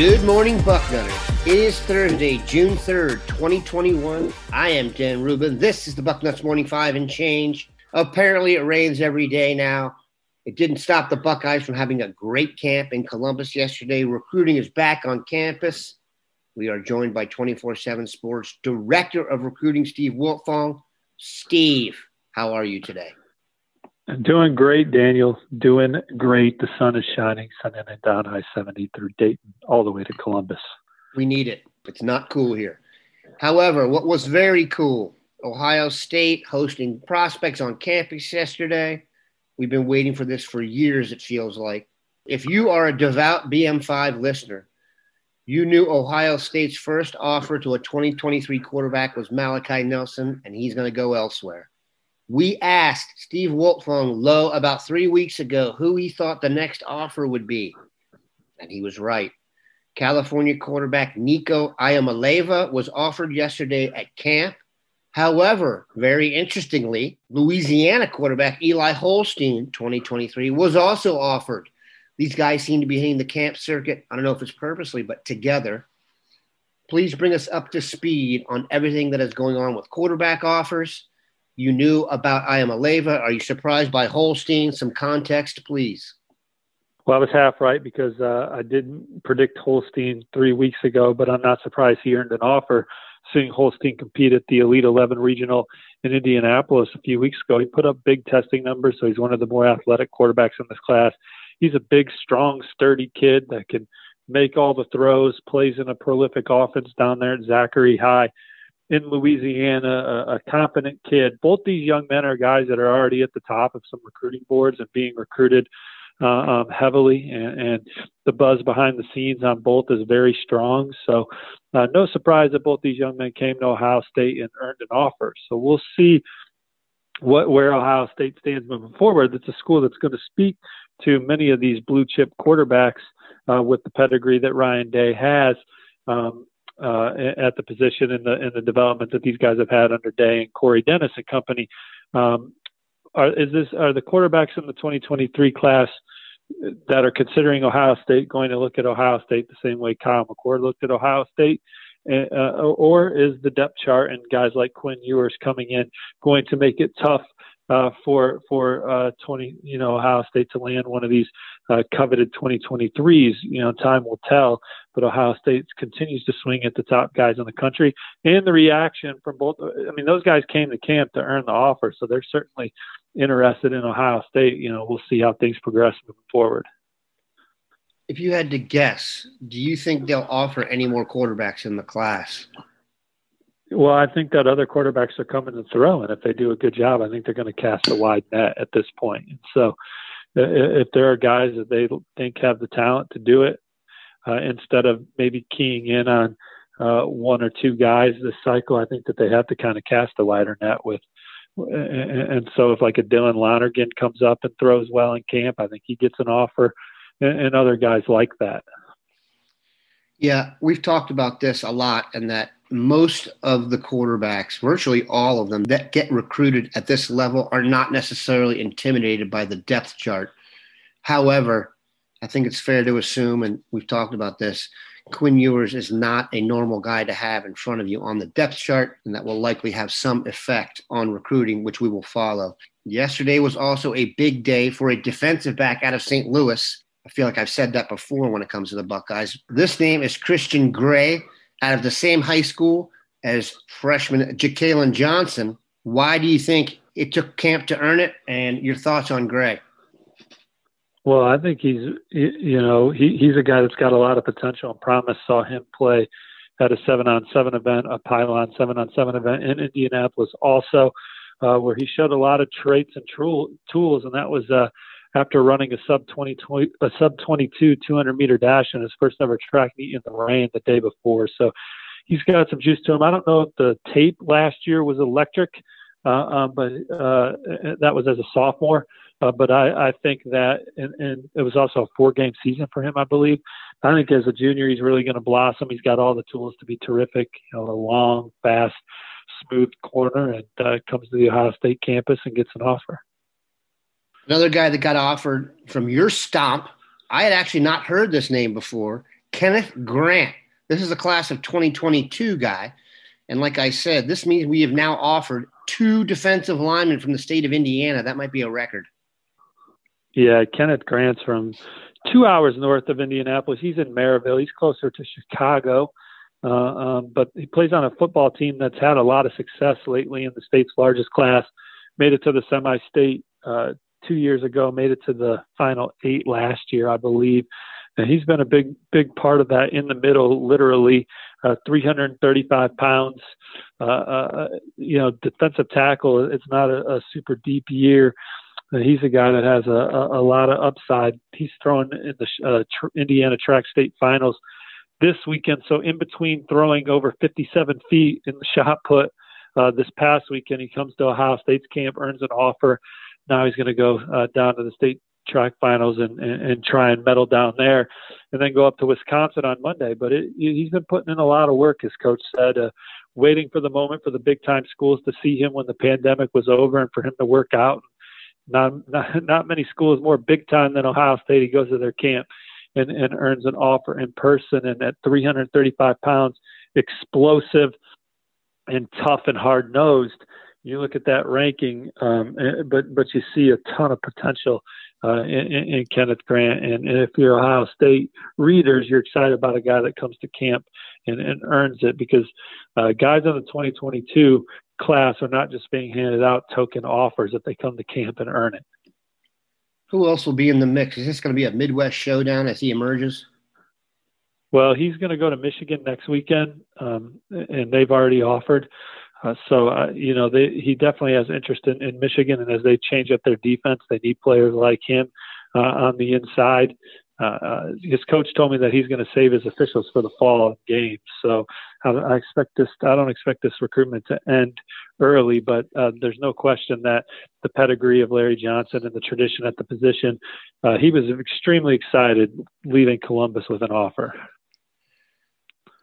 Good morning, Buck Bucknutters. It is Thursday, June 3rd, 2021. I am Dan Rubin. This is the Bucknuts Morning Five and Change. Apparently, it rains every day now. It didn't stop the Buckeyes from having a great camp in Columbus yesterday. Recruiting is back on campus. We are joined by 24 7 Sports Director of Recruiting, Steve Wiltfong. Steve, how are you today? Doing great, Daniel. Doing great. The sun is shining, sending it down I 70 through Dayton all the way to Columbus. We need it. It's not cool here. However, what was very cool Ohio State hosting prospects on campus yesterday. We've been waiting for this for years, it feels like. If you are a devout BM5 listener, you knew Ohio State's first offer to a 2023 quarterback was Malachi Nelson, and he's going to go elsewhere. We asked Steve Wiltfong low about three weeks ago who he thought the next offer would be, and he was right. California quarterback Nico Iamaleava was offered yesterday at camp. However, very interestingly, Louisiana quarterback Eli Holstein, 2023, was also offered. These guys seem to be hitting the camp circuit. I don't know if it's purposely, but together. Please bring us up to speed on everything that is going on with quarterback offers you knew about Iamaleava? Are you surprised by Holstein? Some context, please. Well, I was half right because uh, I didn't predict Holstein three weeks ago, but I'm not surprised he earned an offer. Seeing Holstein compete at the Elite 11 regional in Indianapolis a few weeks ago, he put up big testing numbers, so he's one of the more athletic quarterbacks in this class. He's a big, strong, sturdy kid that can make all the throws, plays in a prolific offense down there at Zachary High in Louisiana, a, a confident kid. Both these young men are guys that are already at the top of some recruiting boards and being recruited uh, um, heavily, and, and the buzz behind the scenes on both is very strong. So, uh, no surprise that both these young men came to Ohio State and earned an offer. So we'll see what where Ohio State stands moving forward. It's a school that's going to speak to many of these blue chip quarterbacks uh, with the pedigree that Ryan Day has. Um, uh, at the position in the in the development that these guys have had under Day and Corey Dennis and company. Um, are, is this are the quarterbacks in the 2023 class that are considering Ohio State going to look at Ohio State the same way Kyle McCord looked at Ohio State? Uh, or is the depth chart and guys like Quinn Ewers coming in going to make it tough uh, for for uh, 20 you know Ohio State to land one of these uh, coveted 2023s. You know, time will tell. But Ohio State continues to swing at the top guys in the country, and the reaction from both. I mean, those guys came to camp to earn the offer, so they're certainly interested in Ohio State. You know, we'll see how things progress moving forward. If you had to guess, do you think they'll offer any more quarterbacks in the class? Well, I think that other quarterbacks are coming to throw, and if they do a good job, I think they're going to cast a wide net at this point. And so, if there are guys that they think have the talent to do it, uh, instead of maybe keying in on uh, one or two guys this cycle, I think that they have to kind of cast a wider net with. And, so, if like a Dylan Lonergan comes up and throws well in camp, I think he gets an offer, and other guys like that. Yeah, we've talked about this a lot, and that most of the quarterbacks, virtually all of them that get recruited at this level, are not necessarily intimidated by the depth chart. However, I think it's fair to assume, and we've talked about this, Quinn Ewers is not a normal guy to have in front of you on the depth chart, and that will likely have some effect on recruiting, which we will follow. Yesterday was also a big day for a defensive back out of St. Louis. I feel like I've said that before when it comes to the Buckeyes. This name is Christian Gray out of the same high school as freshman Jakailin Johnson. Why do you think it took camp to earn it? And your thoughts on Gray? Well, I think he's, you know, he, he's a guy that's got a lot of potential and promise. Saw him play at a seven on seven event, a pylon seven on seven event in Indianapolis also, uh, where he showed a lot of traits and tool, tools. And that was, uh, after running a sub 20, 20 a sub 22 200 meter dash in his first ever track meet in the rain the day before. So he's got some juice to him. I don't know if the tape last year was electric, uh, um, but uh, that was as a sophomore. Uh, but I, I think that, and, and it was also a four game season for him, I believe. I think as a junior, he's really going to blossom. He's got all the tools to be terrific. You know, a long, fast, smooth corner, and uh, comes to the Ohio State campus and gets an offer. Another guy that got offered from your stomp, I had actually not heard this name before, Kenneth Grant. This is a class of 2022 guy. And like I said, this means we have now offered two defensive linemen from the state of Indiana. That might be a record. Yeah, Kenneth Grant's from two hours north of Indianapolis. He's in Merrillville. He's closer to Chicago, uh, um, but he plays on a football team that's had a lot of success lately in the state's largest class. Made it to the semi-state uh, two years ago. Made it to the final eight last year, I believe. And he's been a big, big part of that in the middle, literally, uh, 335 pounds. Uh, uh, you know, defensive tackle. It's not a, a super deep year And he's a guy that has a, a, a lot of upside. He's throwing in the uh, tr- Indiana Track State Finals this weekend. So in between throwing over 57 feet in the shot put uh, this past weekend, he comes to Ohio State's camp, earns an offer. Now he's going to go uh, down to the state track finals and, and, and try and medal down there, and then go up to Wisconsin on Monday. But it, he's been putting in a lot of work, as coach said. Uh, waiting for the moment for the big time schools to see him when the pandemic was over and for him to work out not, not, not many schools more big time than Ohio State. He goes to their camp and, and earns an offer in person. And at 335 pounds, explosive and tough and hard nosed. You look at that ranking, um, eh, but but you see a ton of potential uh, in, in, Kenneth Grant. And, and, if you're Ohio State readers, you're excited about a guy that comes to camp and, and earns it because uh, guys on the 2022 class are not just being handed out token offers if they come to camp and earn it. Who else will be in the mix? Is this going to be a Midwest showdown as he emerges? Well, he's going to go to Michigan next weekend, um, and they've already offered. Uh, so, uh, you know, they, he definitely has interest in, in Michigan, and as they change up their defense, they need players like him uh, on the inside. Uh, uh, his coach told me that he's going to save his officials for the fall games. So I, I expect this. I don't expect this recruitment to end early, but uh, there's no question that the pedigree of Larry Johnson and the tradition at the position, uh, he was extremely excited leaving Columbus with an offer.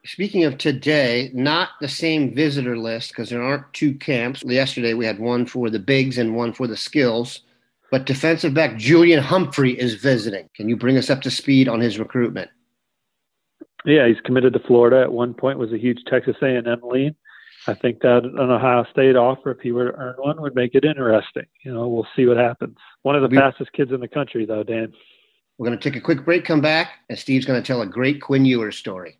Speaking of today, not the same visitor list because there aren't two camps. Yesterday we had one for the bigs and one for the skills. But defensive back Julian Humphrey is visiting. Can you bring us up to speed on his recruitment? Yeah, he's committed to Florida. At one point, was a huge Texas A&M lean. I think that an Ohio State offer, if he were to earn one, would make it interesting. You know, we'll see what happens. One of the we, fastest kids in the country, though, Dan. We're going to take a quick break, come back, and Steve's going to tell a great Quinn Ewers story.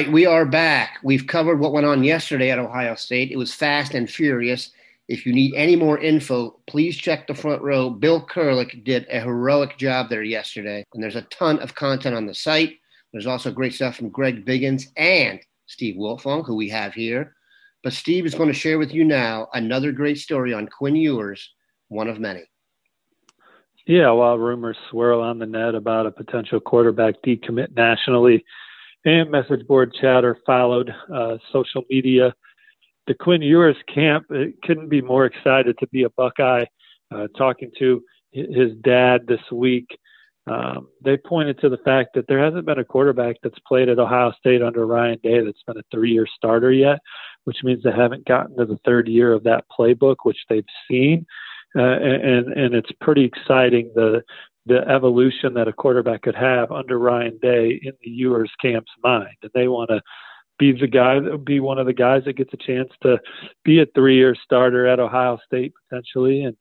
Right, we are back. We've covered what went on yesterday at Ohio State. It was fast and furious. If you need any more info, please check the front row. Bill Kurelic did a heroic job there yesterday, and there's a ton of content on the site. There's also great stuff from Greg Biggins and Steve Wiltfong, who we have here. But Steve is going to share with you now another great story on Quinn Ewers, one of many. Yeah, while rumors swirl on the net about a potential quarterback decommit nationally, and message board chatter followed uh, social media the Quinn Ewers camp couldn't be more excited to be a Buckeye. Uh, talking to his dad this week, um, they pointed to the fact that there hasn't been a quarterback that's played at Ohio State under Ryan Day that's been a three-year starter yet, which means they haven't gotten to the third year of that playbook, which they've seen, uh, and and it's pretty exciting the the evolution that a quarterback could have under Ryan Day in the Ewers camp's mind, and they want to be the guy that be one of the guys that gets a chance to be a three-year starter at Ohio State potentially, and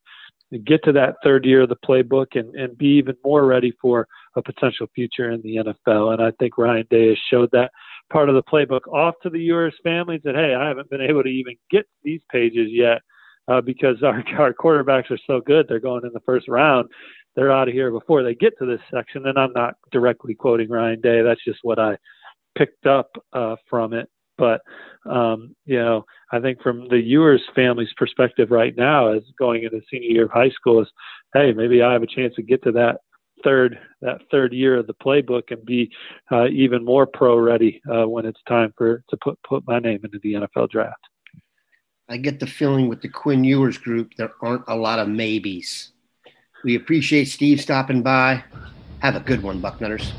get to that third year of the playbook and, and be even more ready for a potential future in the NFL. And I think Ryan Day has showed that part of the playbook off to the Ewers family that, hey, I haven't been able to even get these pages yet uh, because our, our quarterbacks are so good. They're going in the first round. They're out of here before they get to this section. And I'm not directly quoting Ryan Day. That's just what I picked up uh, from it. But um, you know, I think from the Ewers family's perspective right now, as going into senior year of high school, is hey, maybe I have a chance to get to that third that third year of the playbook and be uh, even more pro ready uh, when it's time for to put put my name into the NFL draft. I get the feeling with the Quinn Ewers group there aren't a lot of maybes. We appreciate Steve stopping by. Have a good one, Bucknutters.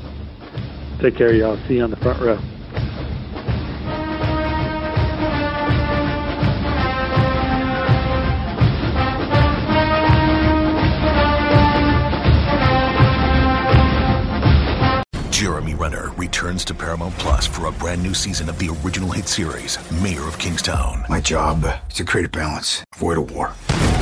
Take care, y'all. See you on the front row. Jeremy Renner returns to Paramount Plus for a brand new season of the original hit series, Mayor of Kingstown. My job is to create a balance, avoid a war.